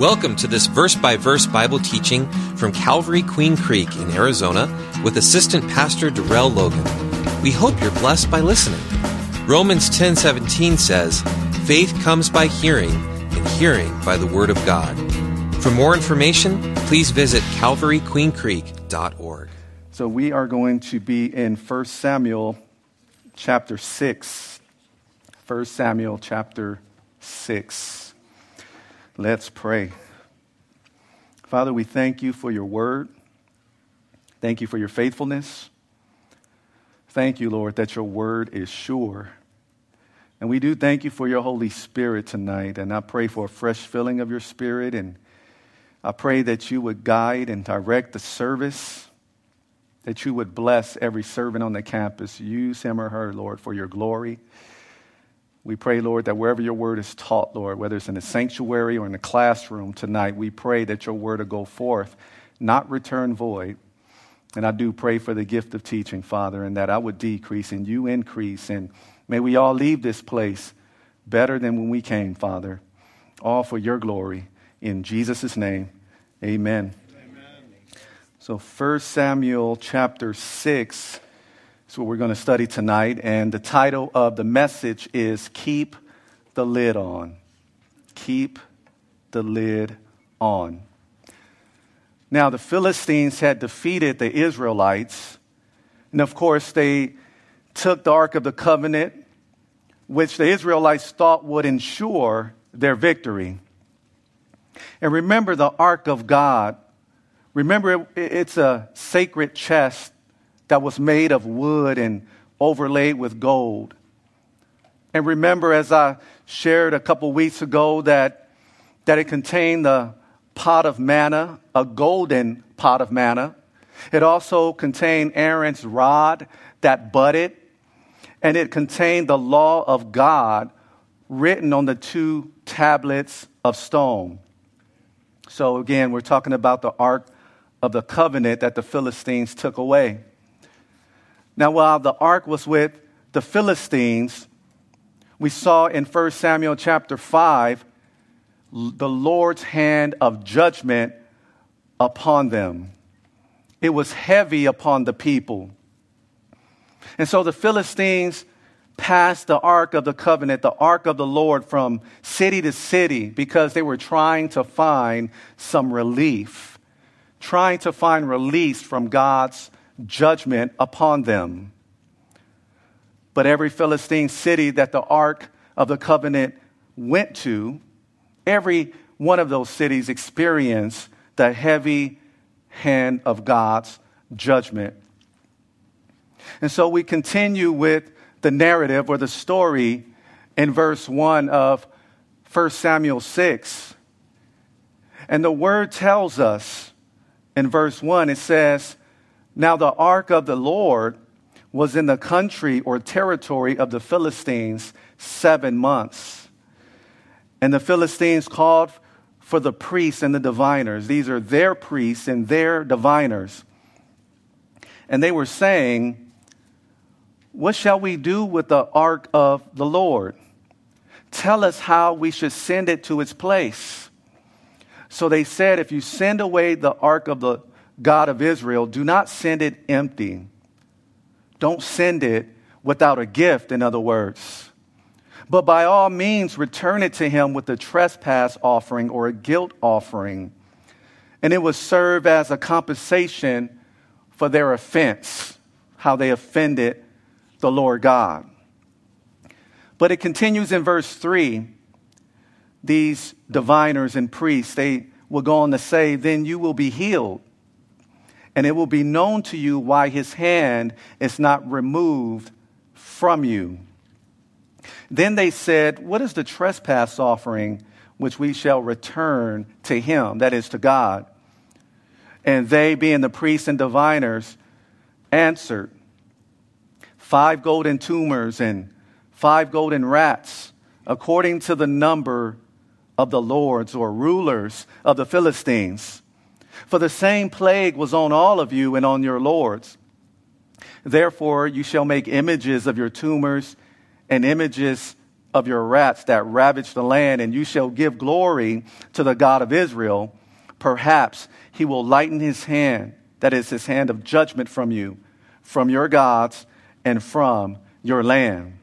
Welcome to this verse by verse Bible teaching from Calvary Queen Creek in Arizona with Assistant Pastor Darrell Logan. We hope you're blessed by listening. Romans 10:17 says, "Faith comes by hearing, and hearing by the word of God." For more information, please visit calvaryqueencreek.org. So we are going to be in 1 Samuel chapter 6. 1 Samuel chapter 6. Let's pray. Father, we thank you for your word. Thank you for your faithfulness. Thank you, Lord, that your word is sure. And we do thank you for your Holy Spirit tonight. And I pray for a fresh filling of your Spirit. And I pray that you would guide and direct the service, that you would bless every servant on the campus. Use him or her, Lord, for your glory. We pray, Lord, that wherever your word is taught, Lord, whether it's in the sanctuary or in the classroom tonight, we pray that your word will go forth, not return void. And I do pray for the gift of teaching, Father, and that I would decrease and you increase. And may we all leave this place better than when we came, Father. All for your glory. In Jesus' name, amen. amen. So, 1 Samuel chapter 6 that's what we're going to study tonight. And the title of the message is Keep the Lid On. Keep the Lid On. Now, the Philistines had defeated the Israelites. And of course, they took the Ark of the Covenant, which the Israelites thought would ensure their victory. And remember the Ark of God. Remember, it's a sacred chest that was made of wood and overlaid with gold. And remember, as I shared a couple weeks ago, that, that it contained the pot of manna, a golden pot of manna. It also contained Aaron's rod that budded, and it contained the law of God written on the two tablets of stone. So, again, we're talking about the Ark of the Covenant that the Philistines took away. Now, while the ark was with the Philistines, we saw in 1 Samuel chapter 5 the Lord's hand of judgment upon them. It was heavy upon the people. And so the Philistines passed the Ark of the Covenant, the Ark of the Lord, from city to city because they were trying to find some relief, trying to find release from God's judgment upon them. But every Philistine city that the Ark of the Covenant went to, every one of those cities experienced the heavy hand of God's judgment. And so we continue with the narrative or the story in verse 1 of 1 Samuel 6. And the word tells us in verse 1, it says, now, the ark of the Lord was in the country or territory of the Philistines seven months. And the Philistines called for the priests and the diviners. These are their priests and their diviners. And they were saying, What shall we do with the ark of the Lord? Tell us how we should send it to its place. So they said, If you send away the ark of the God of Israel, do not send it empty. Don't send it without a gift, in other words. But by all means, return it to him with a trespass offering or a guilt offering. And it will serve as a compensation for their offense, how they offended the Lord God. But it continues in verse 3. These diviners and priests, they will go on to say, Then you will be healed and it will be known to you why his hand is not removed from you. Then they said, What is the trespass offering which we shall return to him, that is to God? And they, being the priests and diviners, answered, Five golden tumors and five golden rats, according to the number of the lords or rulers of the Philistines. For the same plague was on all of you and on your lords. Therefore, you shall make images of your tumors and images of your rats that ravage the land, and you shall give glory to the God of Israel. Perhaps he will lighten his hand, that is, his hand of judgment from you, from your gods, and from your land.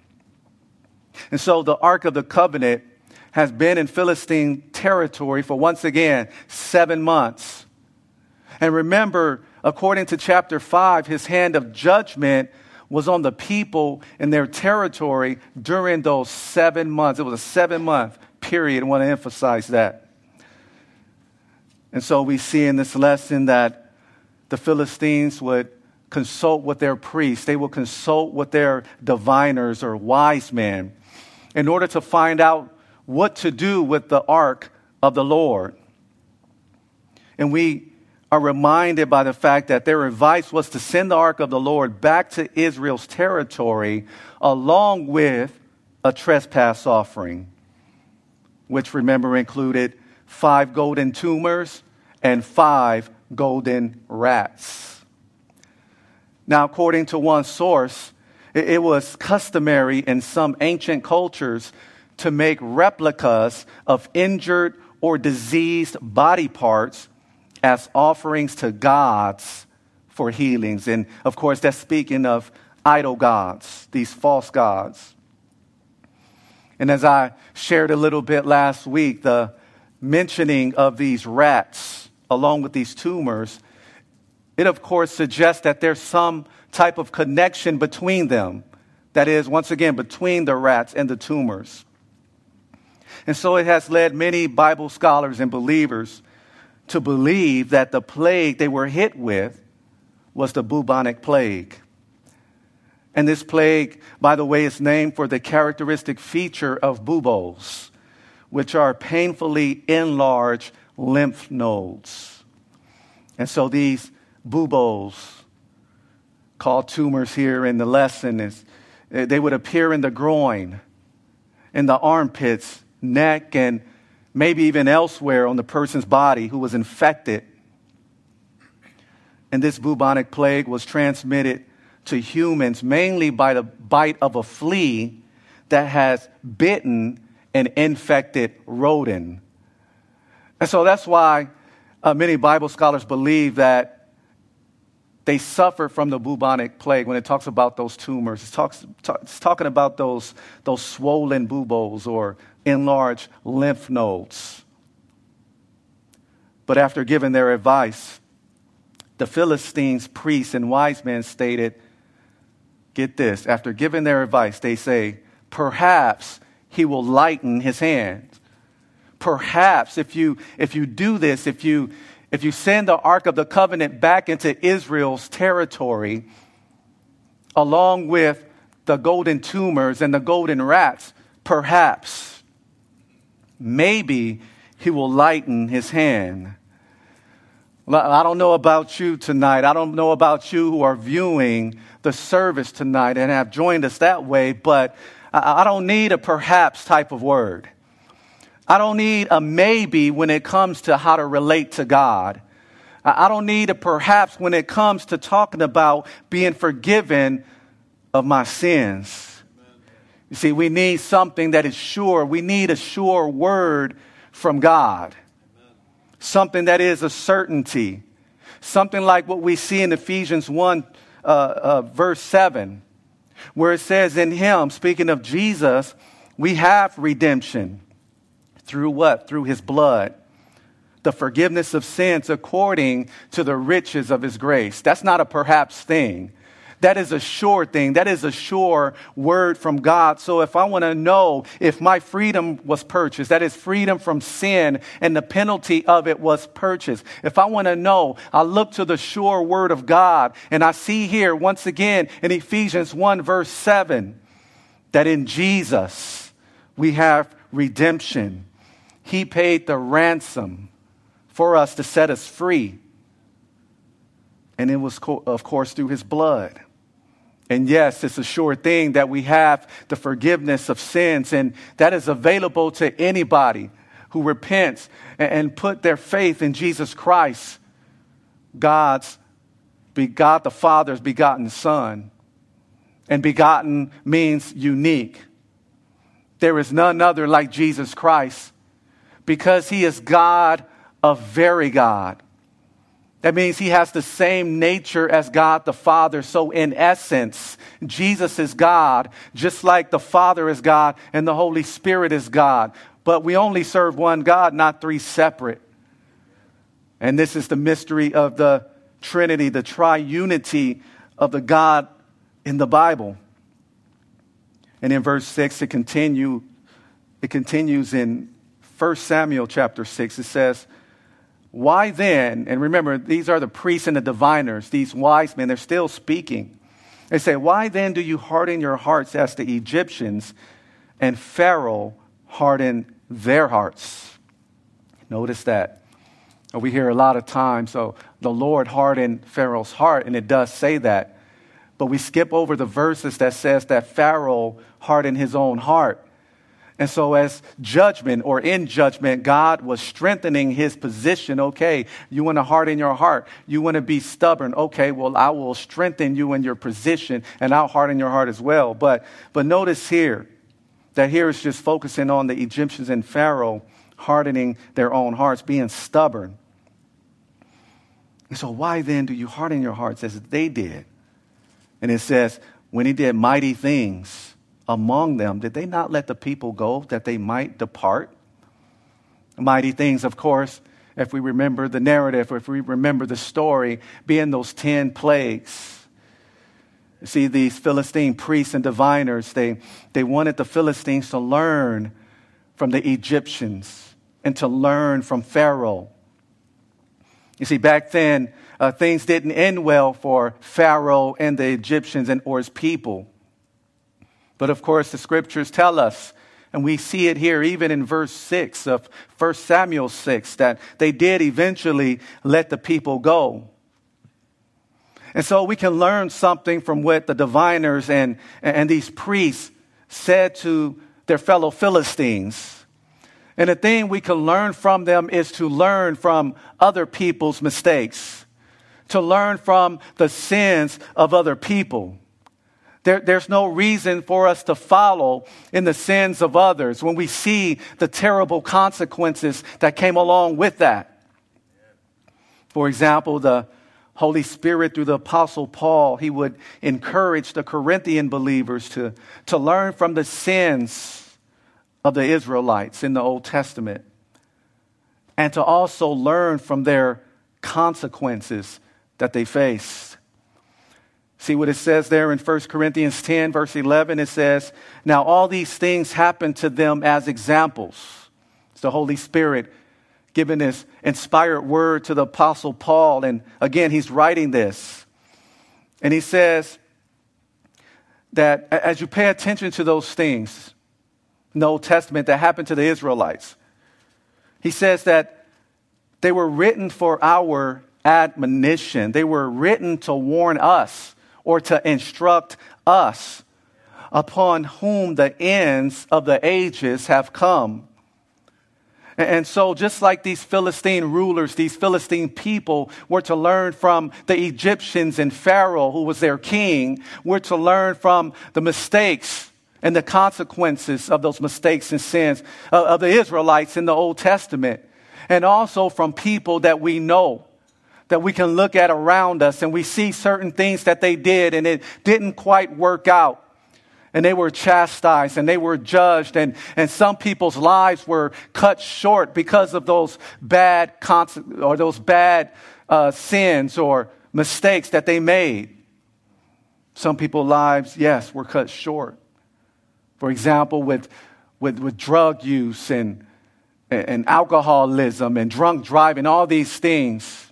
And so the Ark of the Covenant has been in Philistine territory for once again seven months. And remember, according to chapter 5, his hand of judgment was on the people in their territory during those seven months. It was a seven month period. I want to emphasize that. And so we see in this lesson that the Philistines would consult with their priests, they would consult with their diviners or wise men in order to find out what to do with the ark of the Lord. And we are reminded by the fact that their advice was to send the ark of the Lord back to Israel's territory along with a trespass offering, which remember included five golden tumors and five golden rats. Now, according to one source, it was customary in some ancient cultures to make replicas of injured or diseased body parts as offerings to gods for healings. And of course, that's speaking of idol gods, these false gods. And as I shared a little bit last week, the mentioning of these rats along with these tumors, it of course suggests that there's some type of connection between them. That is, once again, between the rats and the tumors. And so it has led many Bible scholars and believers to believe that the plague they were hit with was the bubonic plague. And this plague, by the way, is named for the characteristic feature of buboes, which are painfully enlarged lymph nodes. And so these buboes, called tumors here in the lesson, is, eh, they would appear in the groin, in the armpits, neck, and maybe even elsewhere on the person's body who was infected. And this bubonic plague was transmitted to humans mainly by the bite of a flea that has bitten an infected rodent. And so that's why uh, many Bible scholars believe that they suffer from the bubonic plague when it talks about those tumors. It talks, it's talking about those, those swollen buboes or enlarged lymph nodes. But after giving their advice, the Philistines' priests and wise men stated, Get this, after giving their advice, they say, Perhaps he will lighten his hand. Perhaps if you, if you do this, if you, if you send the Ark of the Covenant back into Israel's territory, along with the golden tumors and the golden rats, perhaps maybe he will lighten his hand. I don't know about you tonight. I don't know about you who are viewing the service tonight and have joined us that way, but I don't need a perhaps type of word. I don't need a maybe when it comes to how to relate to God. I don't need a perhaps when it comes to talking about being forgiven of my sins. You see, we need something that is sure. We need a sure word from God. Something that is a certainty. Something like what we see in Ephesians 1, uh, uh, verse 7, where it says, In Him, speaking of Jesus, we have redemption. Through what? Through His blood. The forgiveness of sins according to the riches of His grace. That's not a perhaps thing. That is a sure thing. That is a sure word from God. So if I want to know if my freedom was purchased, that is freedom from sin and the penalty of it was purchased. If I want to know, I look to the sure word of God and I see here once again in Ephesians 1 verse 7 that in Jesus we have redemption. He paid the ransom for us to set us free. And it was, of course, through his blood. And yes, it's a sure thing that we have the forgiveness of sins, and that is available to anybody who repents and put their faith in Jesus Christ, God's God the Father's begotten Son. And begotten means unique. there is none other like Jesus Christ because he is God of very God. That means he has the same nature as God the Father. So, in essence, Jesus is God, just like the Father is God and the Holy Spirit is God. But we only serve one God, not three separate. And this is the mystery of the Trinity, the triunity of the God in the Bible. And in verse 6, it, continue, it continues in 1 Samuel chapter 6. It says, Why then, and remember, these are the priests and the diviners, these wise men, they're still speaking. They say, Why then do you harden your hearts as the Egyptians and Pharaoh harden their hearts? Notice that. We hear a lot of times, so the Lord hardened Pharaoh's heart, and it does say that. But we skip over the verses that says that Pharaoh hardened his own heart. And so, as judgment or in judgment, God was strengthening his position. Okay, you want to harden your heart. You want to be stubborn. Okay, well, I will strengthen you in your position and I'll harden your heart as well. But, but notice here that here is just focusing on the Egyptians and Pharaoh hardening their own hearts, being stubborn. And so, why then do you harden your hearts as they did? And it says, when he did mighty things among them, did they not let the people go that they might depart? Mighty things, of course, if we remember the narrative, if we remember the story, being those 10 plagues. You see, these Philistine priests and diviners, they, they wanted the Philistines to learn from the Egyptians and to learn from Pharaoh. You see, back then, uh, things didn't end well for Pharaoh and the Egyptians and or his people. But of course, the scriptures tell us, and we see it here even in verse 6 of 1 Samuel 6, that they did eventually let the people go. And so we can learn something from what the diviners and, and these priests said to their fellow Philistines. And the thing we can learn from them is to learn from other people's mistakes, to learn from the sins of other people. There, there's no reason for us to follow in the sins of others when we see the terrible consequences that came along with that. For example, the Holy Spirit, through the Apostle Paul, he would encourage the Corinthian believers to, to learn from the sins of the Israelites in the Old Testament and to also learn from their consequences that they faced. See what it says there in 1 Corinthians 10, verse 11? It says, Now all these things happened to them as examples. It's the Holy Spirit giving this inspired word to the Apostle Paul. And again, he's writing this. And he says that as you pay attention to those things in the Old Testament that happened to the Israelites, he says that they were written for our admonition, they were written to warn us or to instruct us, upon whom the ends of the ages have come. And so, just like these Philistine rulers, these Philistine people were to learn from the Egyptians and Pharaoh, who was their king, we're to learn from the mistakes and the consequences of those mistakes and sins uh, of the Israelites in the Old Testament, and also from people that we know that we can look at around us and we see certain things that they did and it didn't quite work out. And they were chastised and they were judged, and, and some people's lives were cut short because of those bad or those bad uh, sins or mistakes that they made. Some people's lives, yes, were cut short. For example, with, with, with drug use and, and alcoholism and drunk driving, all these things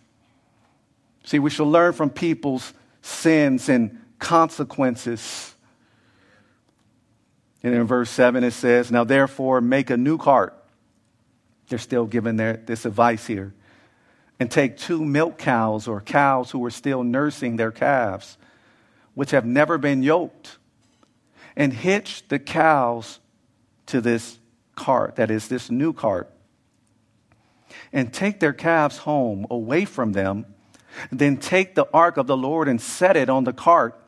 See, we shall learn from people's sins and consequences. And in verse 7, it says, Now therefore, make a new cart. They're still giving their, this advice here. And take two milk cows or cows who are still nursing their calves, which have never been yoked, and hitch the cows to this cart, that is, this new cart, and take their calves home away from them then take the ark of the Lord and set it on the cart.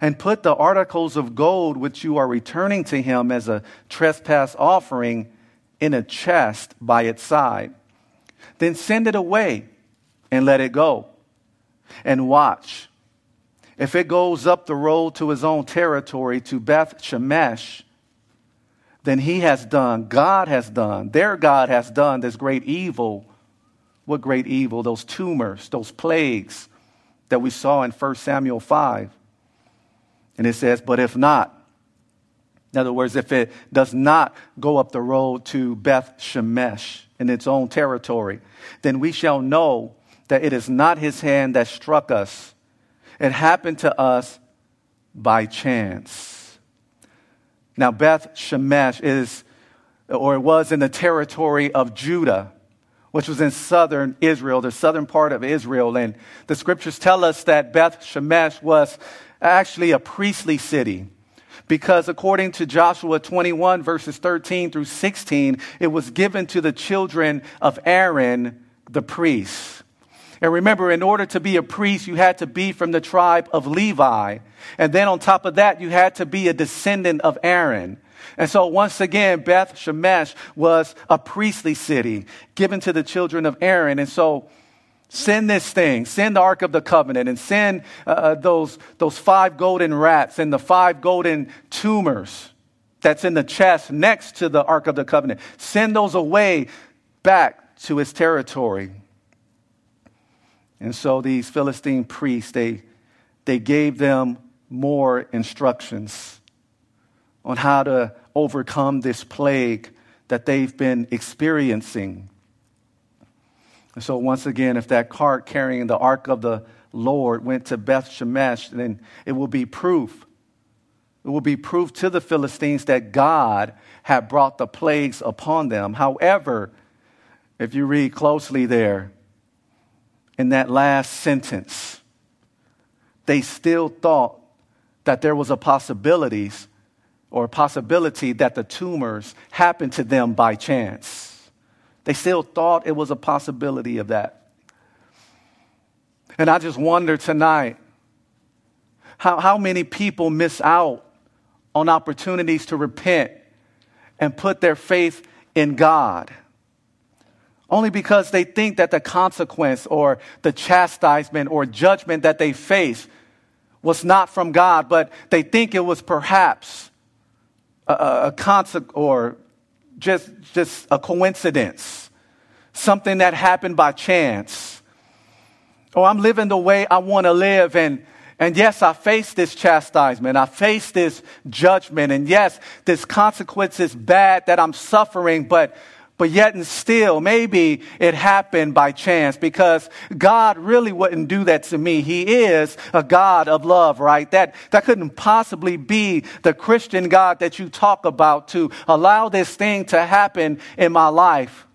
and put the articles of gold which you are returning to him as a trespass offering in a chest by its side. Then send it away and let it go. And watch. If it goes up the road to his own territory, to Beth Shemesh, then he has done, God has done, their God has done this great evil. What great evil? Those tumors, those plagues that we saw in 1 Samuel 5. And it says, But if not, in other words, if it does not go up the road to Beth Shemesh in its own territory, then we shall know that it is not his hand that struck us. It happened to us by chance. Now, Beth Shemesh is, or it was in the territory of Judah, which was in southern Israel, the southern part of Israel. And the scriptures tell us that Beth Shemesh was actually a priestly city because according to Joshua 21, verses 13 through 16, it was given to the children of Aaron, the priests. And remember, in order to be a priest, you had to be from the tribe of Levi. And then on top of that, you had to be a descendant of Aaron. And so once again, Beth Shemesh was a priestly city given to the children of Aaron. And so Send this thing, send the Ark of the Covenant, and send uh, uh, those, those five golden rats and the five golden tumors that's in the chest next to the Ark of the Covenant. Send those away back to his territory. And so these Philistine priests, they, they gave them more instructions on how to overcome this plague that they've been experiencing. And so, once again, if that cart carrying the ark of the Lord went to Beth Shemesh, then it will be proof. It will be proof to the Philistines that God had brought the plagues upon them. However, if you read closely there, in that last sentence, they still thought that there was a possibility or possibility that the tumors happened to them by chance. They still thought it was a possibility of that. And I just wonder tonight how, how many people miss out on opportunities to repent and put their faith in God. Only because they think that the consequence or the chastisement or judgment that they face was not from God, but they think it was perhaps a, a, consequence or just, just a coincidence, something that happened by chance. Or oh, I'm living the way I want to live, and, and yes, I face this chastisement, I face this judgment, and yes, this consequence is bad that I'm suffering, but but yet and still, maybe it happened by chance because God really wouldn't do that to me. He is a God of love, right? That, that couldn't possibly be the Christian God that you talk about to allow this thing to happen in my life.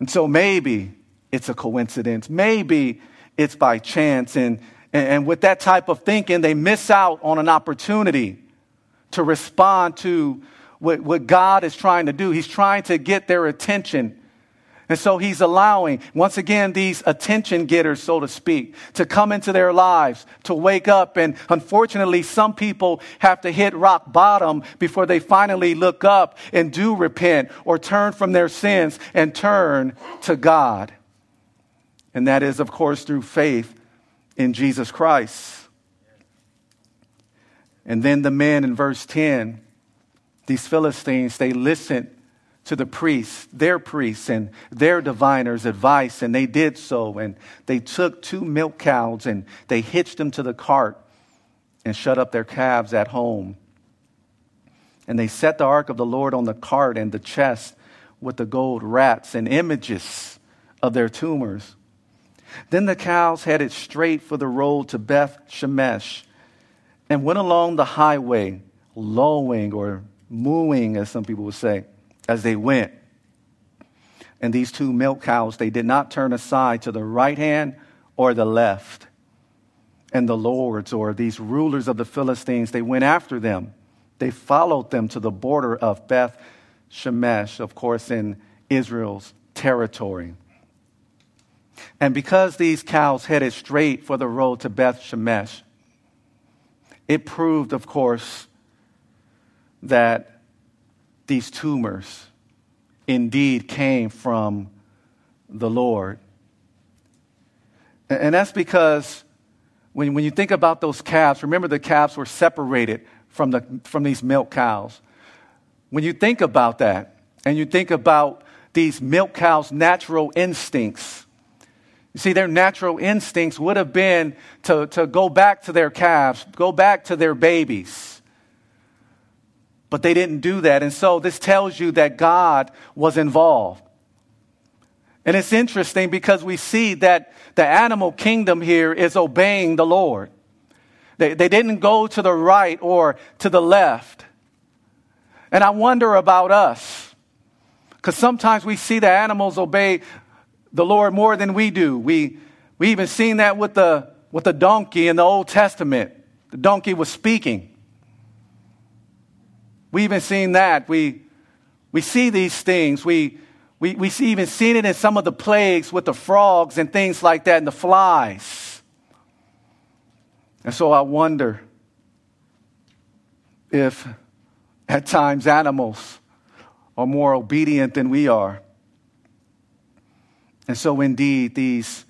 And so maybe it's a coincidence. Maybe it's by chance. And, and with that type of thinking, they miss out on an opportunity to respond to what, what God is trying to do. He's trying to get their attention. And so he's allowing, once again, these attention getters, so to speak, to come into their lives, to wake up. And unfortunately, some people have to hit rock bottom before they finally look up and do repent or turn from their sins and turn to God. And that is, of course, through faith in Jesus Christ. And then the men in verse 10 these Philistines, they listened to the priests, their priests, and their diviners' advice, and they did so. And they took two milk cows and they hitched them to the cart and shut up their calves at home. And they set the ark of the Lord on the cart and the chest with the gold rats and images of their tumors. Then the cows headed straight for the road to Beth Shemesh and went along the highway, lowing or mooing, as some people would say, as they went. And these two milk cows, they did not turn aside to the right hand or the left. And the lords, or these rulers of the Philistines, they went after them. They followed them to the border of Beth Shemesh, of course, in Israel's territory. And because these cows headed straight for the road to Beth Shemesh, it proved, of course, that these tumors indeed came from the Lord. And that's because when, when you think about those calves, remember the calves were separated from, the, from these milk cows. When you think about that, and you think about these milk cows' natural instincts, you see, their natural instincts would have been to, to go back to their calves, go back to their babies. But they didn't do that. And so this tells you that God was involved. And it's interesting because we see that the animal kingdom here is obeying the Lord. They, they didn't go to the right or to the left. And I wonder about us. Because sometimes we see the animals obey the Lord more than we do. We, we even seen that with the, with the donkey in the Old Testament. The donkey was speaking. We even seen that. We, we see these things. We, we, we see even seen it in some of the plagues with the frogs and things like that and the flies. And so I wonder if at times animals are more obedient than we are. And so, indeed, these,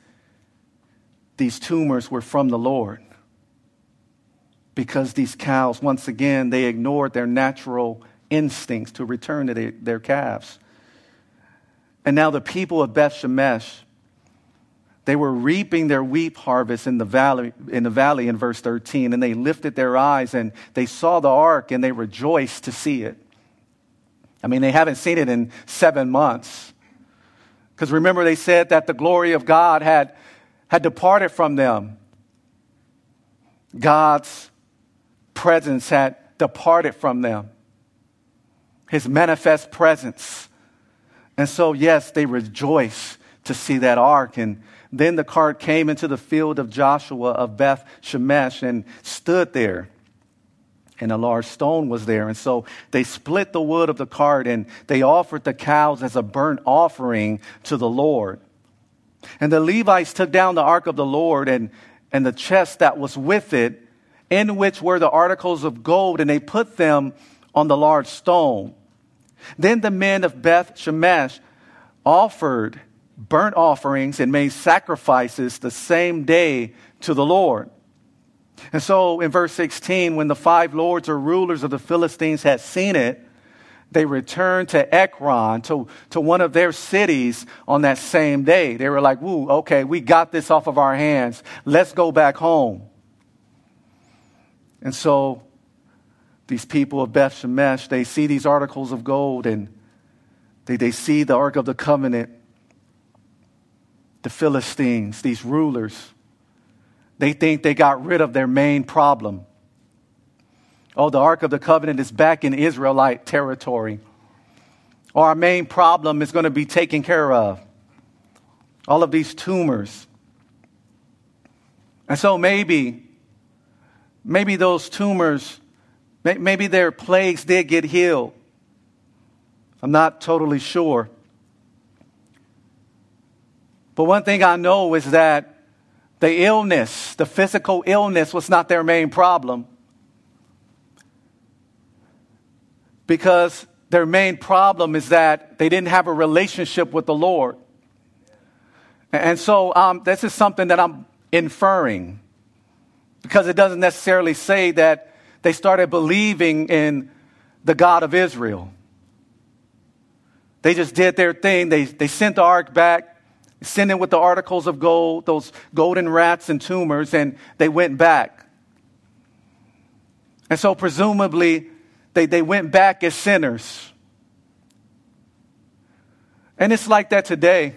these tumors were from the Lord because these cows, once again, they ignored their natural instincts to return to their, their calves. And now the people of Beth Shemesh, they were reaping their wheat harvest in the valley in the valley in verse 13 and they lifted their eyes and they saw the ark and they rejoiced to see it. I mean they haven't seen it in 7 months. Because remember they said that the glory of god had had departed from them. God's presence had departed from them his manifest presence and so yes they rejoice to see that ark and then the cart came into the field of Joshua of Beth Shemesh and stood there. And a large stone was there. And so they split the wood of the cart and they offered the cows as a burnt offering to the Lord. And the Levites took down the ark of the Lord and, and the chest that was with it, in which were the articles of gold, and they put them on the large stone. Then the men of Beth Shemesh offered burnt offerings and made sacrifices the same day to the Lord. And so in verse 16, when the five lords or rulers of the Philistines had seen it, they returned to Ekron, to, to one of their cities on that same day. They were like, Woo, okay, we got this off of our hands. Let's go back home. And so these people of Beth Shemesh, they see these articles of gold and they, they see the Ark of the Covenant the Philistines, these rulers, they think they got rid of their main problem. Oh, the Ark of the Covenant is back in Israelite territory. Or our main problem is going to be taken care of. All of these tumors. And so maybe, maybe those tumors, maybe their plagues did get healed. I'm not totally sure. But one thing I know is that the illness, the physical illness, was not their main problem. Because their main problem is that they didn't have a relationship with the Lord. And so um, this is something that I'm inferring because it doesn't necessarily say that they started believing in the God of Israel. They just did their thing. They, they sent the ark back sent in with the articles of gold, those golden rats and tumors, and they went back. And so, presumably, they, they went back as sinners. And it's like that today.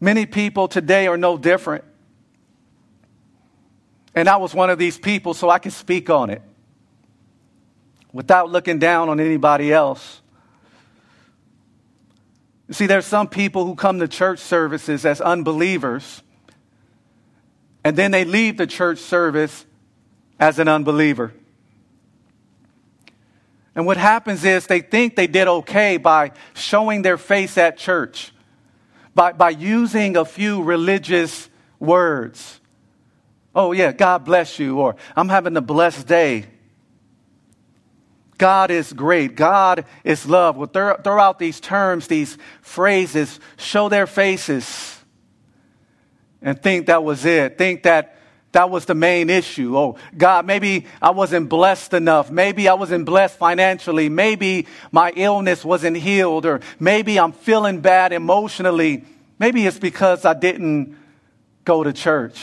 Many people today are no different. And I was one of these people, so I can speak on it without looking down on anybody else. You see, there's some people who come to church services as unbelievers, and then they leave the church service as an unbeliever. And what happens is they think they did okay by showing their face at church, by, by using a few religious words, Oh, yeah, God bless you, or I'm having a blessed day. God is great. God is love. Well, throw, throw out these terms, these phrases, show their faces, and think that was it. Think that that was the main issue. Oh, God, maybe I wasn't blessed enough. Maybe I wasn't blessed financially. Maybe my illness wasn't healed, or maybe I'm feeling bad emotionally. Maybe it's because I didn't go to church.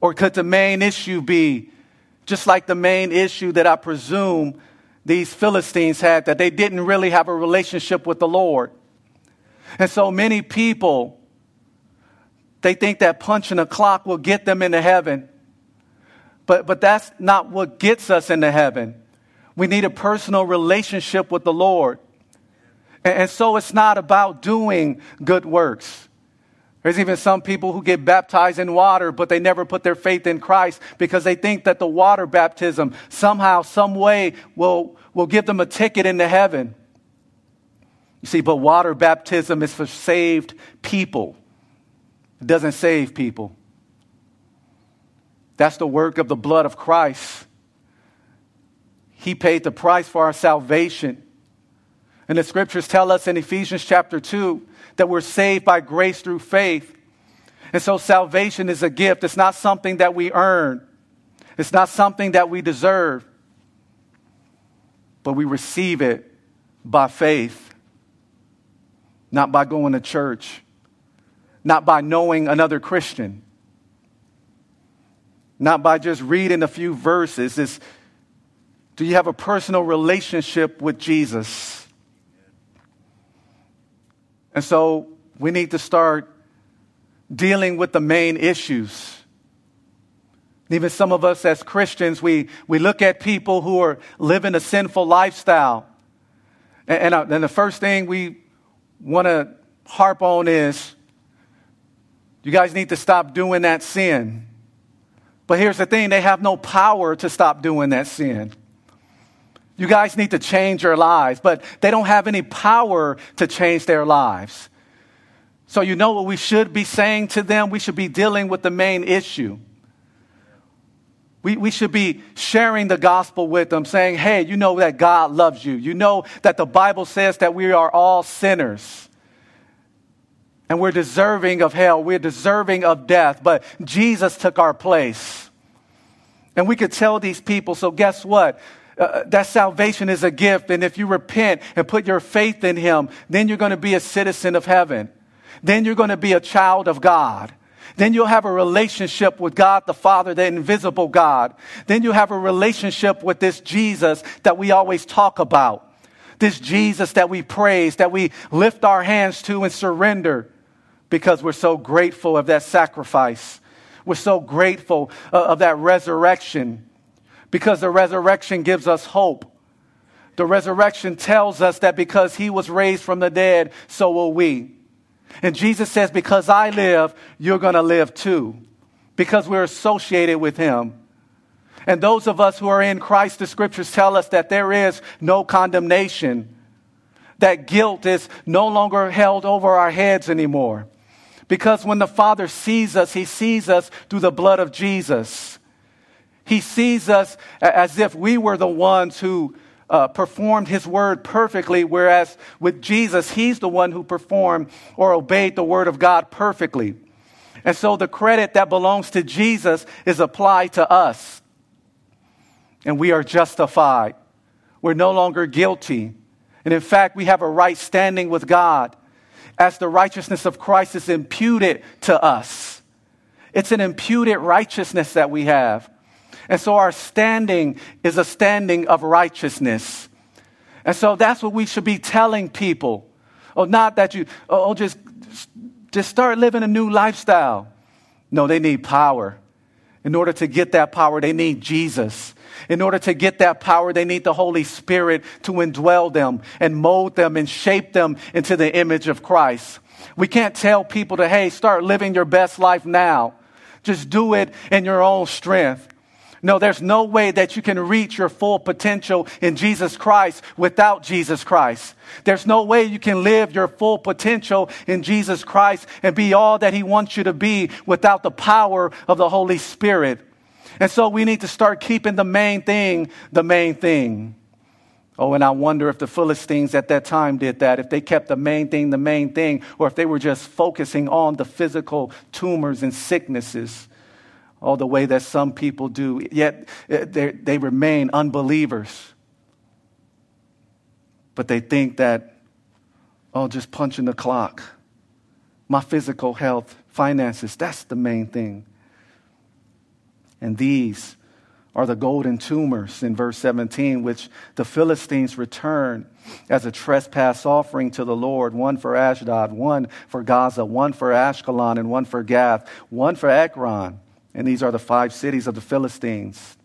Or could the main issue be just like the main issue that I presume these Philistines had, that they didn't really have a relationship with the Lord? And so many people, they think that punching a clock will get them into heaven. But, but that's not what gets us into heaven. We need a personal relationship with the Lord. And, and so it's not about doing good works. There's even some people who get baptized in water, but they never put their faith in Christ because they think that the water baptism somehow, some way will, will give them a ticket into heaven. You see, but water baptism is for saved people. It doesn't save people. That's the work of the blood of Christ. He paid the price for our salvation. And the scriptures tell us in Ephesians chapter 2 that we're saved by grace through faith. And so salvation is a gift. It's not something that we earn, it's not something that we deserve, but we receive it by faith, not by going to church, not by knowing another Christian, not by just reading a few verses. It's, do you have a personal relationship with Jesus? And so we need to start dealing with the main issues. Even some of us as Christians, we, we look at people who are living a sinful lifestyle. And, and, uh, and the first thing we want to harp on is you guys need to stop doing that sin. But here's the thing they have no power to stop doing that sin. You guys need to change your lives, but they don't have any power to change their lives. So, you know what we should be saying to them? We should be dealing with the main issue. We, we should be sharing the gospel with them, saying, hey, you know that God loves you. You know that the Bible says that we are all sinners. And we're deserving of hell. We're deserving of death. But Jesus took our place. And we could tell these people, so guess what? Uh, that salvation is a gift. And if you repent and put your faith in Him, then you're going to be a citizen of heaven. Then you're going to be a child of God. Then you'll have a relationship with God the Father, the invisible God. Then you'll have a relationship with this Jesus that we always talk about. This Jesus that we praise, that we lift our hands to and surrender because we're so grateful of that sacrifice. We're so grateful uh, of that resurrection because the resurrection gives us hope. The resurrection tells us that because he was raised from the dead, so will we. And Jesus says, Because I live, you're going to live too, because we're associated with him. And those of us who are in Christ, the scriptures tell us that there is no condemnation, that guilt is no longer held over our heads anymore. Because when the Father sees us, he sees us through the blood of Jesus. He sees us as if we were the ones who uh, performed his word perfectly, whereas with Jesus, he's the one who performed or obeyed the word of God perfectly. And so the credit that belongs to Jesus is applied to us. And we are justified. We're no longer guilty. And in fact, we have a right standing with God as the righteousness of Christ is imputed to us. It's an imputed righteousness that we have. And so our standing is a standing of righteousness. And so that's what we should be telling people. Oh, not that you, oh, oh, just, just start living a new lifestyle. No, they need power. In order to get that power, they need Jesus. In order to get that power, they need the Holy Spirit to indwell them and mold them and shape them into the image of Christ. We can't tell people to, hey, start living your best life now. Just do it in your own strength. No, there's no way that you can reach your full potential in Jesus Christ without Jesus Christ. There's no way you can live your full potential in Jesus Christ and be all that He wants you to be without the power of the Holy Spirit. And so we need to start keeping the main thing the main thing. Oh, and I wonder if the Philistines at that time did that, if they kept the main thing the main thing, or if they were just focusing on the physical tumors and sicknesses oh, the way that some people do, yet eh, they remain unbelievers. But they think that, oh, just punching the clock, my physical health, finances, that's the main thing. And these are the golden tumors in verse 17, which the Philistines return as a trespass offering to the Lord one for Ashdod, one for Gaza, one for Ashkelon, and one for Gath, one for Ekron. And these are the five cities of the Philistines.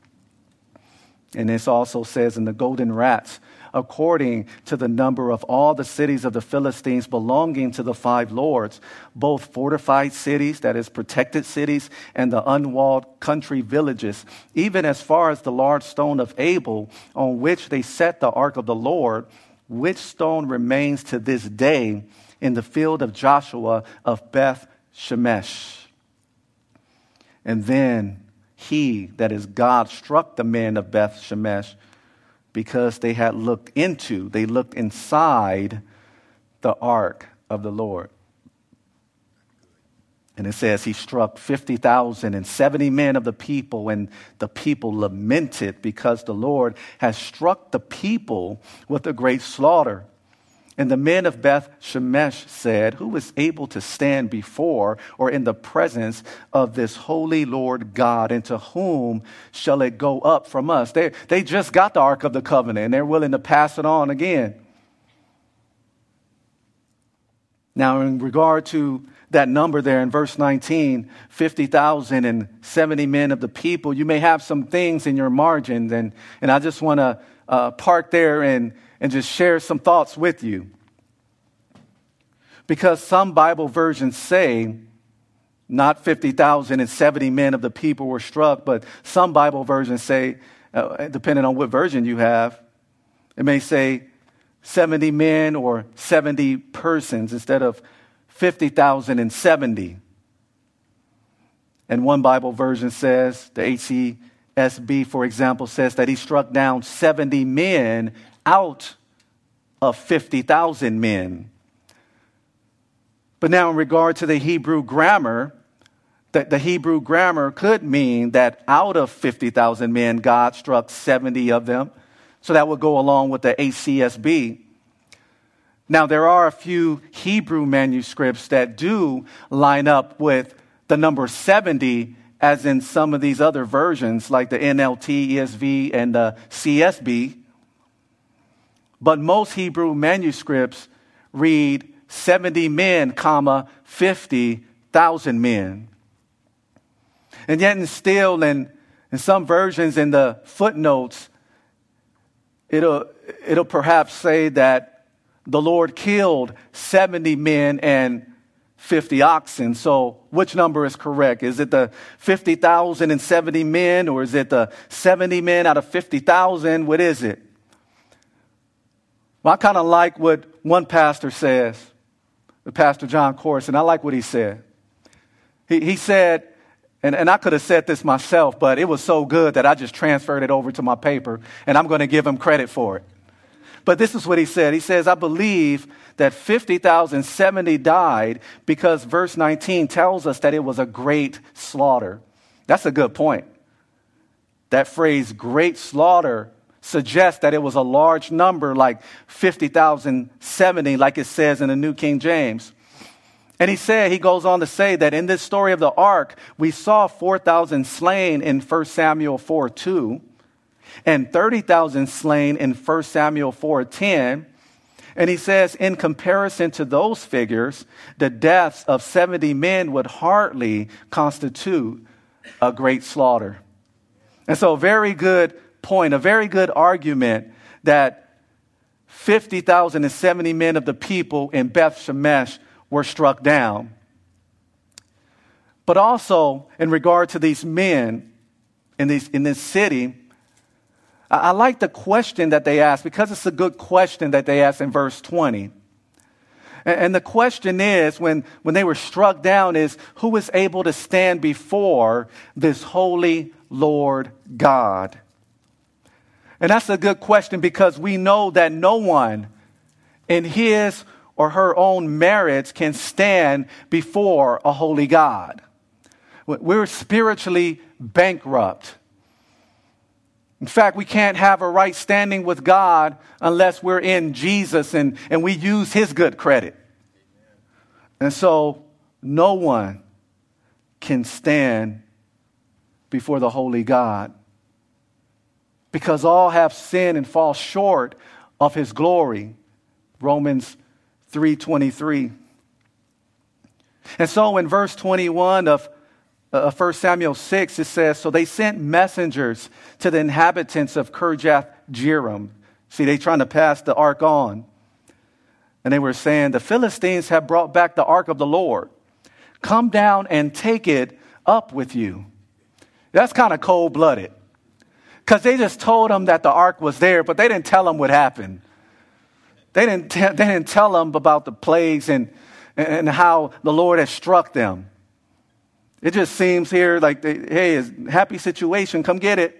And this also says in the golden rats, according to the number of all the cities of the Philistines belonging to the five lords, both fortified cities, that is, protected cities, and the unwalled country villages, even as far as the large stone of Abel, on which they set the ark of the Lord, which stone remains to this day in the field of Joshua of Beth Shemesh. And then he, that is God, struck the men of Beth Shemesh because they had looked into, they looked inside the ark of the Lord. And it says he struck 50,000 and 70 men of the people, and the people lamented because the Lord has struck the people with a great slaughter. And the men of Beth Shemesh said, Who is able to stand before or in the presence of this holy Lord God? And to whom shall it go up from us? They, they just got the Ark of the Covenant and they're willing to pass it on again. Now, in regard to that number there in verse 19 50,000 and 70 men of the people, you may have some things in your margins. And, and I just want to uh, park there and and just share some thoughts with you. Because some Bible versions say not 50,000 and 70 men of the people were struck, but some Bible versions say, uh, depending on what version you have, it may say 70 men or 70 persons instead of 50,000 and 70. And one Bible version says, the HCSB, for example, says that he struck down 70 men out of 50,000 men. But now, in regard to the Hebrew grammar, the Hebrew grammar could mean that out of 50,000 men, God struck 70 of them. So that would go along with the ACSB. Now, there are a few Hebrew manuscripts that do line up with the number 70, as in some of these other versions, like the NLT, ESV, and the CSB. But most Hebrew manuscripts read 70 men, comma, 50,000 men. And yet, and still, in, in some versions in the footnotes, it'll, it'll perhaps say that the Lord killed 70 men and 50 oxen. So, which number is correct? Is it the 50,000 and 70 men, or is it the 70 men out of 50,000? What is it? Well, I kind of like what one pastor says, the Pastor Jon Courson. I like what he said. He, he said, and, and I could have said this myself, but it was so good that I just transferred it over to my paper, and I'm going to give him credit for it. But this is what he said. He says, I believe that 50,070 died because verse 19 tells us that it was a great slaughter. That's a good point. That phrase, great slaughter, suggests that it was a large number, like 50,070, like it says in the New King James. And he said, he goes on to say that in this story of the ark, we saw 4,000 slain in 1 Samuel 4 2, and 30,000 slain in 1 Samuel 4:10. And he says, in comparison to those figures, the deaths of 70 men would hardly constitute a great slaughter. And so, a very good point, a very good argument that 50,070 men of the people in Beth Shemesh were struck down. But also, in regard to these men, in, these, in this city, I, like the question that they ask because it's a good question that they ask in verse 20. And, and the question is when, when they were struck down, is who is able to stand before this holy Lord God? And that's a good question because we know that no one in his or her own merits can stand before a holy God. We're spiritually bankrupt. In fact, we can't have a right standing with God unless we're in Jesus and, and we use His good credit. And so, no one can stand before the holy God because all have sinned and fall short of His glory. Romans 3:23. And so in verse 21 of uh, 1 Samuel 6, it says, So they sent messengers to the inhabitants of Kirjath Jearim. See, they trying to pass the ark on. And they were saying, The Philistines have brought back the ark of the Lord. Come down and take it up with you. That's kind of cold blooded. Because they just told them that the ark was there, but they didn't tell them what happened. They didn't, t- they didn't tell them about the plagues and, and how the Lord had struck them. It just seems here like, they, hey, it's happy situation, come get it.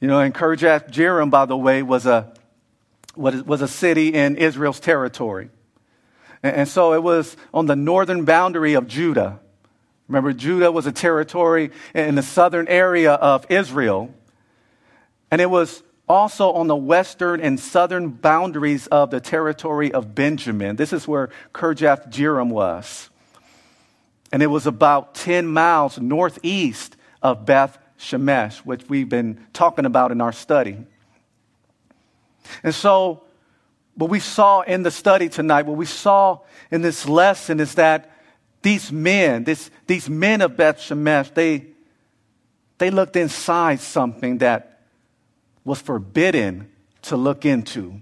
You know, and Kirjath Jearim, by the way, was a, was a city in Israel's territory. And, so it was on the northern boundary of Judah. Remember, Judah was a territory in the southern area of Israel. And it was also on the western and southern boundaries of the territory of Benjamin. This is where Kirjath Jearim was. And it was about 10 miles northeast of Beth Shemesh, which we've been talking about in our study. And so, what we saw in the study tonight, what we saw in this lesson is that these men, this, these men of Beth Shemesh, they, they looked inside something that was forbidden to look into.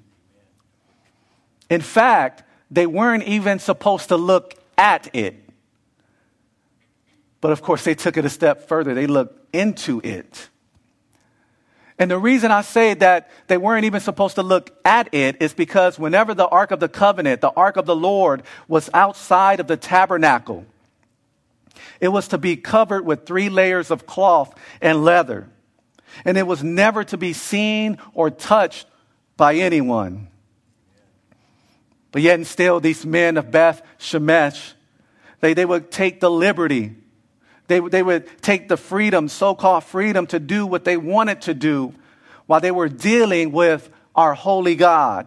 In fact, they weren't even supposed to look at it. But of course, they took it a step further. They looked into it. And the reason I say that they weren't even supposed to look at it is because whenever the Ark of the Covenant, the Ark of the Lord, was outside of the tabernacle, it was to be covered with three layers of cloth and leather and it was never to be seen or touched by anyone. But yet, and still, these men of Beth Shemesh, they, they would take the liberty, they, they would take the freedom, so called freedom, to do what they wanted to do while they were dealing with our holy God.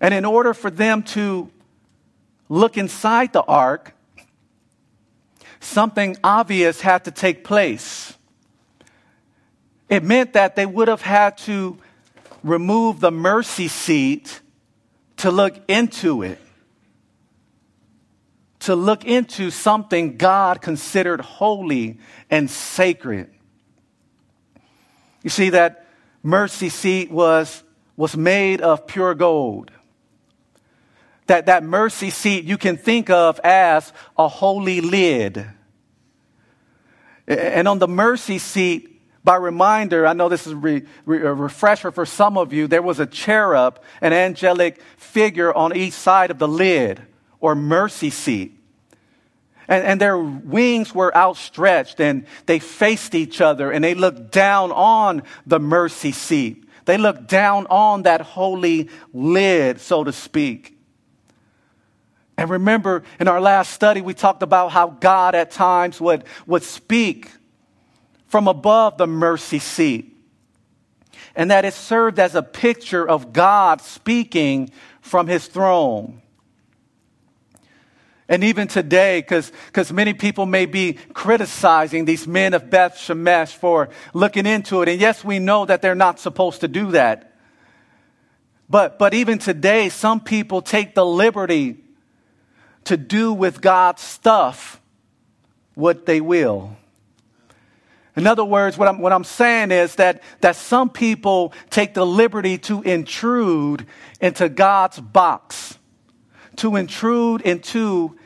And in order for them to look inside the ark, something obvious had to take place. It meant that they would have had to remove the mercy seat to look into it, to look into something God considered holy and sacred. You see, that mercy seat was, was made of pure gold. That, that mercy seat you can think of as a holy lid. And on the mercy seat, by reminder, I know this is re, re, a refresher for some of you, there was a cherub, an angelic figure on each side of the lid or mercy seat. And, and their wings were outstretched and they faced each other and they looked down on the mercy seat. They looked down on that holy lid, so to speak. And remember, in our last study, we talked about how God at times would, would speak from above the mercy seat. And that it served as a picture of God speaking from his throne. And even today, because many people may be criticizing these men of Beth Shemesh for looking into it. And yes, we know that they're not supposed to do that. But, but even today, some people take the liberty to do with God's stuff what they will. In other words, what I'm, what I'm saying is that, that some people take the liberty to intrude into God's box, to intrude into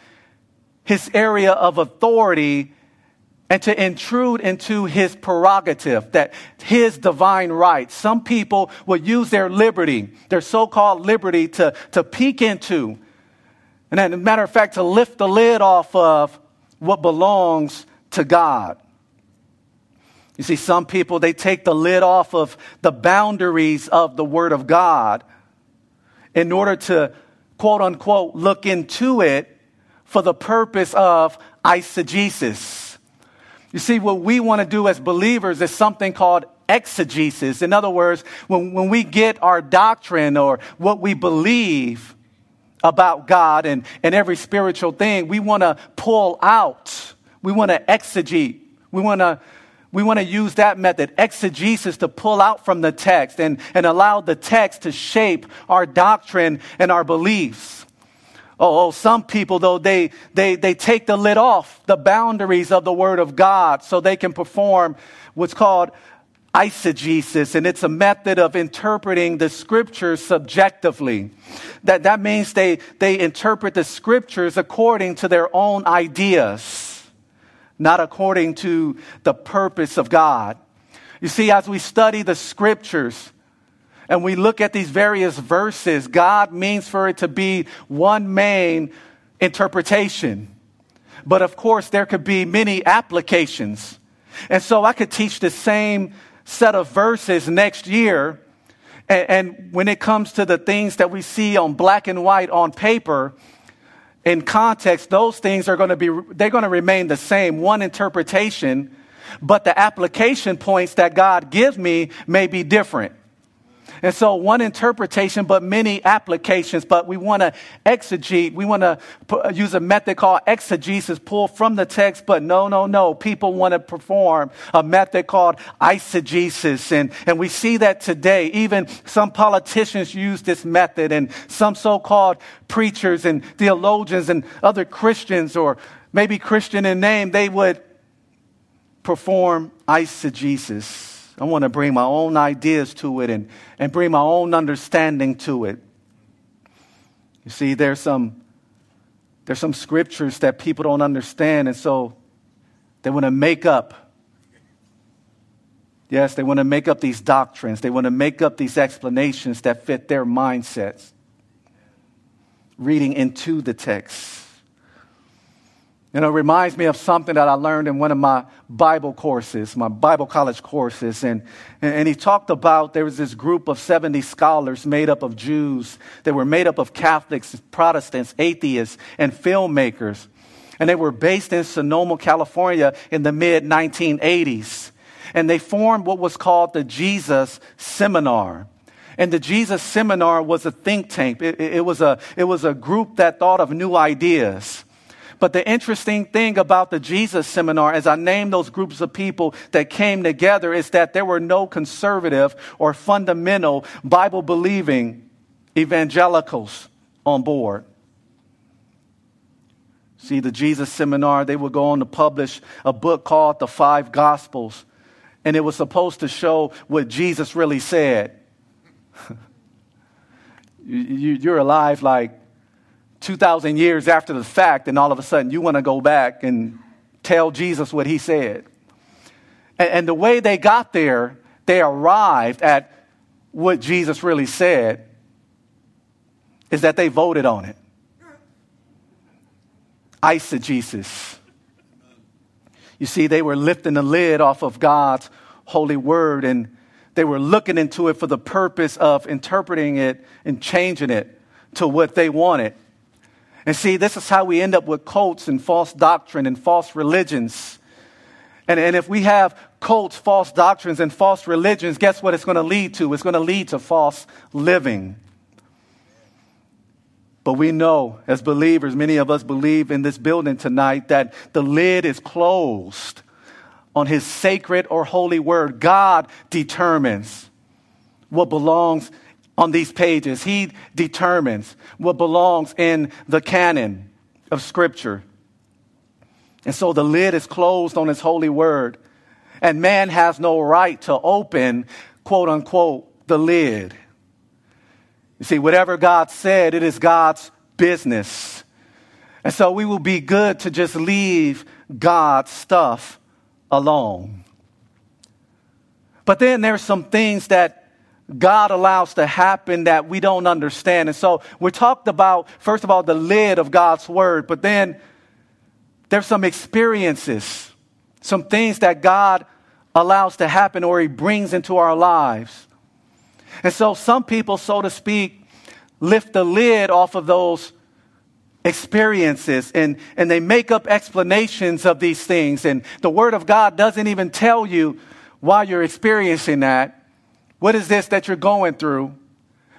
his area of authority and to intrude into his prerogative, that his divine right. Some people will use their liberty, their so called liberty, to, to peek into, and as a matter of fact, to lift the lid off of what belongs to God. You see, some people, they take the lid off of the boundaries of the Word of God in order to, quote unquote, look into it for the purpose of eisegesis you see, what we want to do as believers is something called exegesis. In other words, when, when we get our doctrine or what we believe about God and, and every spiritual thing, we want to pull out. We want to exegete. We want to we want to use that method, exegesis, to pull out from the text and, and allow the text to shape our doctrine and our beliefs. Oh, oh, some people, though, they, they, they take the lid off the boundaries of the Word of God so they can perform what's called eisegesis, and it's a method of interpreting the scriptures subjectively. That, that means they, they interpret the scriptures according to their own ideas, not according to the purpose of God. You see, as we study the scriptures, and we look at these various verses, God means for it to be one main interpretation. But of course, there could be many applications. And so I could teach the same set of verses next year. And, and, when it comes to the things that we see on black and white on paper, in context, those things are going to be, they're going to remain the same, one interpretation, but the application points that God gives me may be different. And so, one interpretation, but many applications. But we want to exegete. We want to use a method called exegesis, pull from the text. But no, no, no. People want to perform a method called eisegesis. And, and we see that today. Even some politicians use this method, and some so called preachers and theologians and other Christians, or maybe Christian in name, they would perform eisegesis. I want to bring my own ideas to it and, and bring my own understanding to it. You see, there's some, there's some scriptures that people don't understand, and so they want to make up. Yes, they want to make up these doctrines. They want to make up these explanations that fit their mindsets. Reading into the text. You know, it reminds me of something that I learned in one of my Bible courses, my Bible college courses. And, and he talked about there was this group of 70 scholars made up of Jews. They were made up of Catholics, Protestants, atheists, and filmmakers. And they were based in Sonoma, California in the mid 1980s. And they formed what was called the Jesus Seminar. And the Jesus Seminar was a think tank. It, it, it, was a, it was a group that thought of new ideas. But the interesting thing about the Jesus seminar, as I named those groups of people that came together, is that there were no conservative or fundamental Bible believing evangelicals on board. See, the Jesus seminar, they would go on to publish a book called The Five Gospels, and it was supposed to show what Jesus really said. you, are alive like 2,000 years after the fact, and all of a sudden you want to go back and tell Jesus what he said. And, and, the way they got there, they arrived at what Jesus really said, is that they voted on it. Eisegesis. You see, they were lifting the lid off of God's holy word and they were looking into it for the purpose of interpreting it and changing it to what they wanted. And see, this is how we end up with cults and false doctrine and false religions. And, and if we have cults, false doctrines, and false religions, guess what it's going to lead to? It's going to lead to false living. But we know, as believers, many of us believe in this building tonight, that the lid is closed on His sacred or holy word. God determines what belongs on these pages. He determines what belongs in the canon of Scripture. And so the lid is closed on His holy word, and man has no right to open, quote unquote, the lid. You see, whatever God said, it is God's business. And so we will be good to just leave God's stuff alone. But then there's some things that God allows to happen that we don't understand. And so we talked about, first of all, the lid of God's word, but then there's some experiences, some things that God allows to happen or He brings into our lives. And so some people, so to speak, lift the lid off of those experiences and, and they make up explanations of these things. And the Word of God doesn't even tell you why you're experiencing that. What is this that you're going through?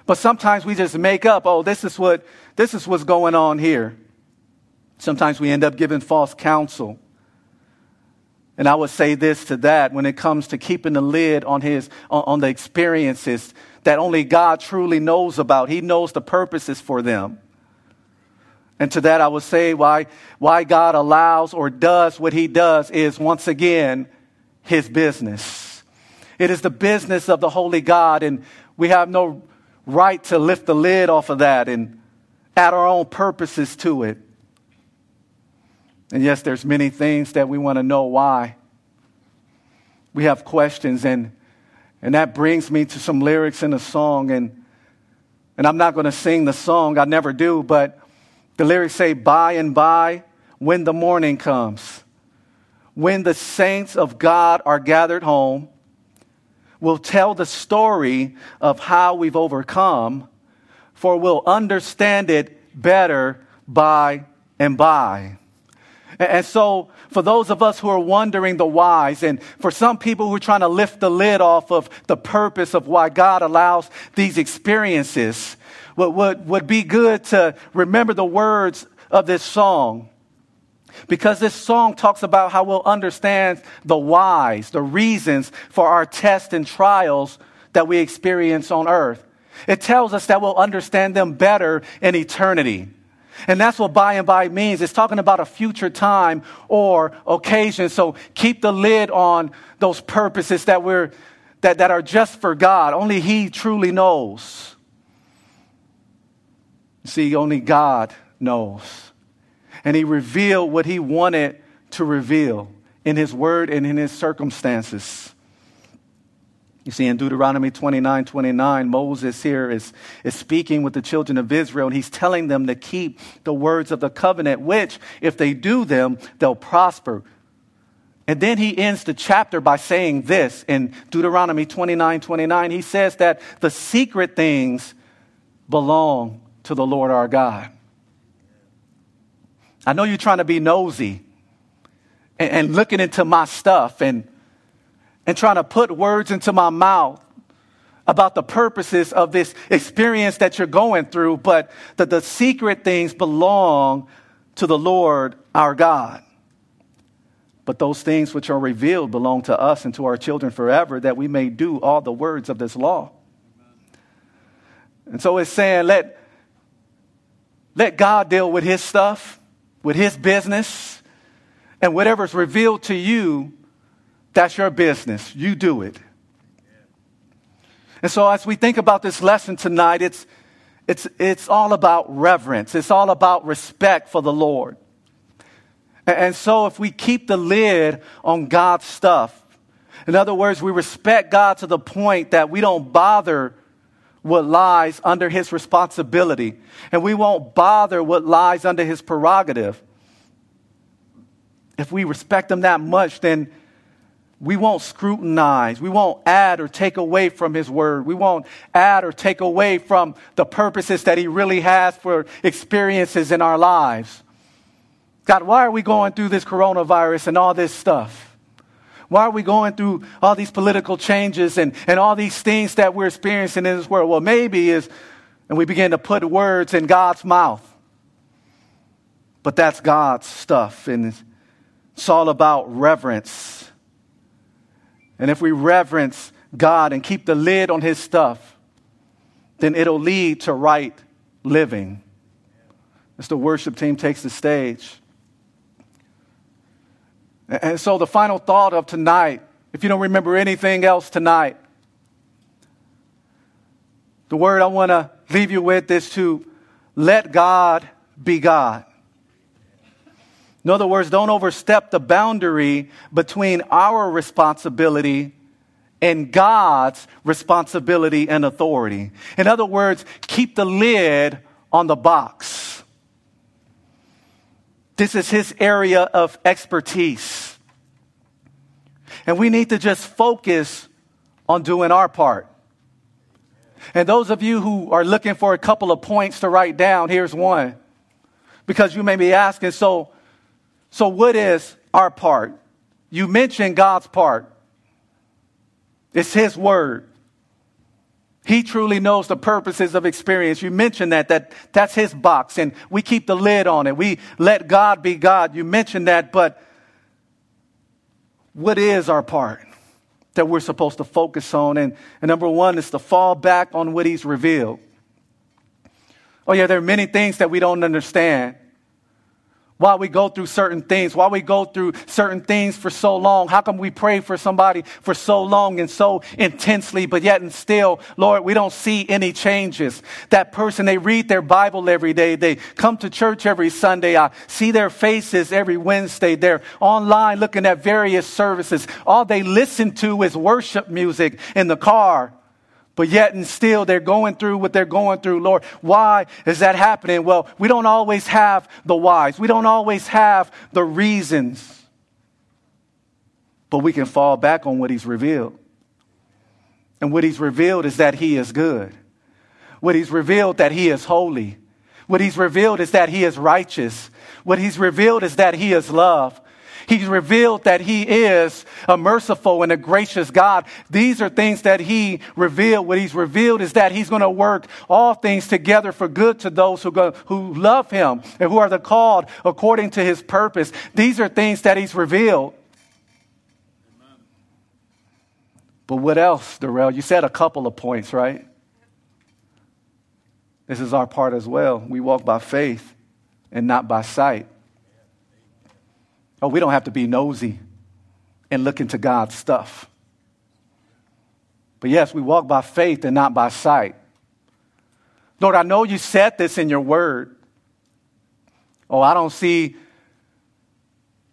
But sometimes we just make up, oh, this is what this is what's going on here. Sometimes we end up giving false counsel. And I would say this to that when it comes to keeping the lid on his on, on the experiences that only God truly knows about. He knows the purposes for them. And to that, I would say why, why God allows or does what he does is once again his business. It is the business of the Holy God, and we have no right to lift the lid off of that and add our own purposes to it. And yes, there's many things that we want to know why. We have questions, and, and that brings me to some lyrics in a song. And, and I'm not going to sing the song, I never do, but the lyrics say, By and by, when the morning comes, when the saints of God are gathered home, we'll tell the story of how we've overcome, for we'll understand it better by and by. And so, for those of us who are wondering the whys, and for some people who are trying to lift the lid off of the purpose of why God allows these experiences, what would, would be good to remember the words of this song. Because this song talks about how we'll understand the whys, the reasons for our tests and trials that we experience on earth. It tells us that we'll understand them better in eternity. And that's what by and by means. It's talking about a future time or occasion. So keep the lid on those purposes that we're that, that are just for God. Only He truly knows. See, only God knows. And He revealed what He wanted to reveal in His Word and in His circumstances. You see, in Deuteronomy 29 29, Moses here is, is speaking with the children of Israel, and he's telling them to keep the words of the covenant, which, if they do them, they'll prosper. And then he ends the chapter by saying this in Deuteronomy 29 29. He says that the secret things belong to the Lord our God. I know you're trying to be nosy and, and looking into my stuff and, and trying to put words into my mouth about the purposes of this experience that you're going through, but that the secret things belong to the Lord our God. But those things which are revealed belong to us and to our children forever, that we may do all the words of this law. And so it's saying, let, let God deal with his stuff, with his business, and whatever's revealed to you, that's your business. You do it. And so, as we think about this lesson tonight, it's, it's, it's all about reverence, it's all about respect for the Lord. And so, if we keep the lid on God's stuff, in other words, we respect God to the point that we don't bother what lies under his responsibility, and we won't bother what lies under his prerogative. If we respect him that much, then we won't scrutinize. We won't add or take away from his word. We won't add or take away from the purposes that he really has for experiences in our lives. God, why are we going through this coronavirus and all this stuff? Why are we going through all these political changes and, and all these things that we're experiencing in this world? Well, maybe is, and we begin to put words in God's mouth. But that's God's stuff, and it's all about reverence. And if we reverence God and keep the lid on His stuff, then it'll lead to right living. As the worship team takes the stage. And so, the final thought of tonight, if you don't remember anything else tonight, the word I want to leave you with is to let God be God. In other words, don't overstep the boundary between our responsibility and God's responsibility and authority. In other words, keep the lid on the box. This is his area of expertise. And we need to just focus on doing our part. And those of you who are looking for a couple of points to write down, here's one. Because you may be asking, so, so what is our part? You mentioned God's part. It's His word. He truly knows the purposes of experience. You mentioned that, that that's his box and we keep the lid on it. We let God be God. You mentioned that, but what is our part that we're supposed to focus on? And, and number one is to fall back on what he's revealed. Oh yeah, there are many things that we don't understand why we go through certain things, why we go through certain things for so long. How come we pray for somebody for so long and so intensely, but yet and still, Lord, we don't see any changes. That person, they read their Bible every day. They come to church every Sunday. I see their faces every Wednesday. They're online looking at various services. All they listen to is worship music in the car. But yet and still they're going through what they're going through. Lord, why is that happening? Well, we don't always have the whys. We don't always have the reasons. But we can fall back on what he's revealed. And what he's revealed is that he is good. What he's revealed that he is holy. What he's revealed is that he is righteous. What he's revealed is that he is love. He's revealed that He is a merciful and a gracious God. These are things that He revealed. What He's revealed is that He's going to work all things together for good to those who, go, who love Him and who are the called according to His purpose. These are things that He's revealed. But what else, Darrell? You said a couple of points, right? This is our part as well. We walk by faith and not by sight. Oh, we don't have to be nosy and look into God's stuff. But yes, we walk by faith and not by sight. Lord, I know you said this in your word. Oh, I don't see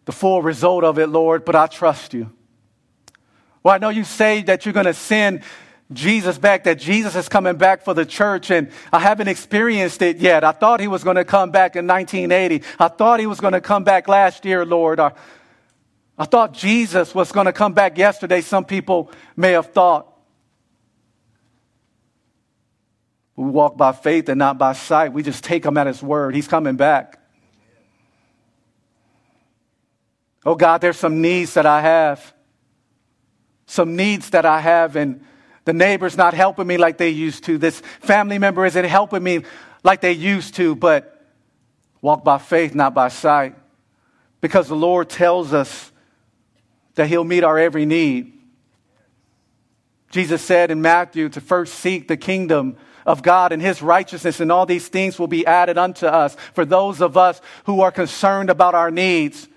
the full result of it, Lord, but I trust you. Well, I know you say that you're going to send Jesus back, that Jesus is coming back for the church, and I haven't experienced it yet. I thought he was going to come back in 1980. I thought he was going to come back last year, Lord. I, I thought Jesus was going to come back yesterday, some people may have thought. We walk by faith and not by sight. We just take him at his word. He's coming back. Oh God, there's some needs that I have. Some needs that I have, and the neighbor's not helping me like they used to. This family member isn't helping me like they used to, but walk by faith, not by sight. Because the Lord tells us that He'll meet our every need. Jesus said in Matthew to first seek the kingdom of God and His righteousness, and all these things will be added unto us. For those of us who are concerned about our needs,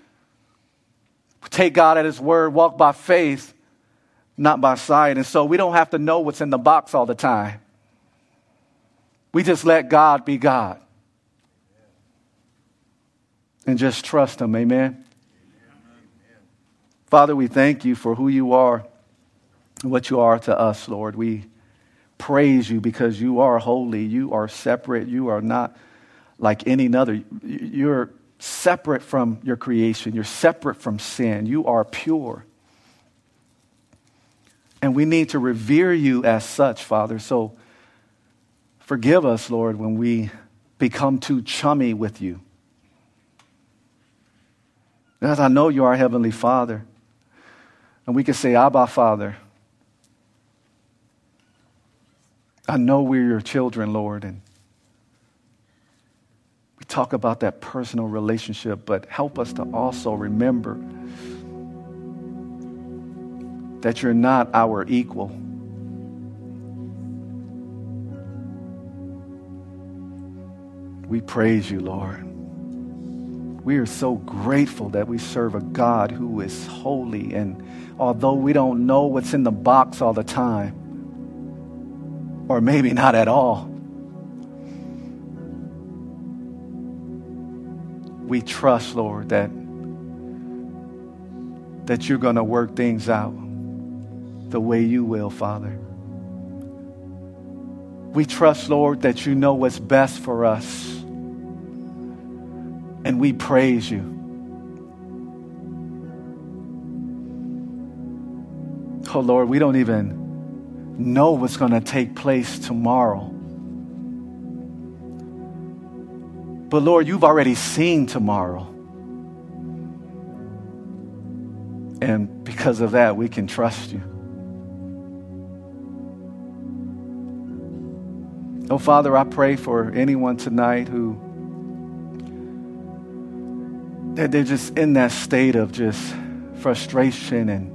take God at His word, walk by faith, not by sight. And so we don't have to know what's in the box all the time. We just let God be God. And just trust Him. Amen. Father, we thank you for who you are and what you are to us, Lord. We praise you because you are holy. You are separate. You are not like any other. You're separate from your creation. You're separate from sin. You are pure. And we need to revere you as such, Father. So forgive us, Lord, when we become too chummy with you. As I know you are Heavenly Father. And we can say, Abba, Father. I know we're your children, Lord. And we talk about that personal relationship, but help us to also remember that you're not our equal. We praise you, Lord. We are so grateful that we serve a God who is holy. And although we don't know what's in the box all the time, or maybe not at all, we trust, Lord, that that you're going to work things out the way you will, Father. We trust, Lord, that you know what's best for us. And we praise you. Oh, Lord, we don't even know what's going to take place tomorrow. But Lord, you've already seen tomorrow. And because of that, we can trust you. Oh, Father, I pray for anyone tonight who that they're just in that state of just frustration and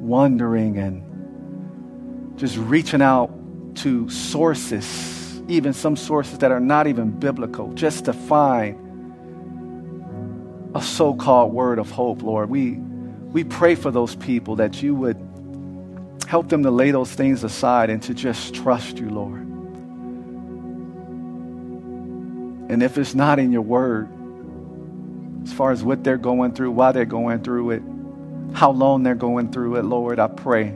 wondering and just reaching out to sources even some sources that are not even biblical, just to find a so called word of hope, Lord. We, we pray for those people that you would help them to lay those things aside and to just trust you, Lord. And if it's not in your word, as far as what they're going through, why they're going through it, how long they're going through it, Lord, I pray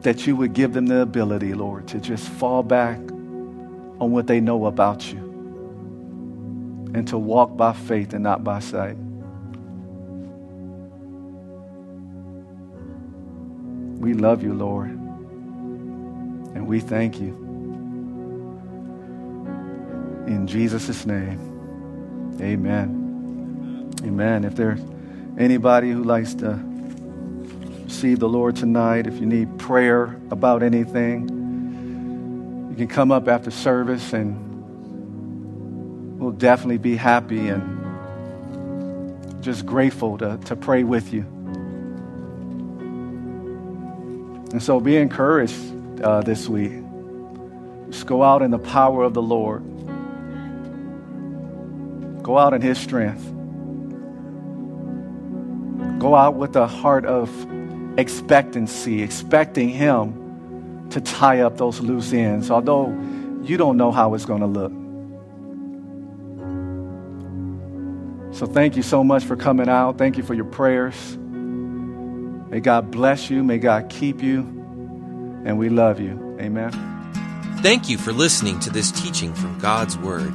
that you would give them the ability, Lord, to just fall back on what they know about you and to walk by faith and not by sight. We love you, Lord, and we thank you. In Jesus' name, amen. Amen. If there's anybody who likes to receive the Lord tonight, if you need prayer about anything, you can come up after service and we'll definitely be happy and just grateful to, to pray with you. And so be encouraged uh, this week. Just go out in the power of the Lord, go out in His strength. Go out with a heart of expectancy, expecting Him to tie up those loose ends, although you don't know how it's going to look. So, thank you so much for coming out. Thank you for your prayers. May God bless you. May God keep you. And we love you. Amen. Thank you for listening to this teaching from God's Word.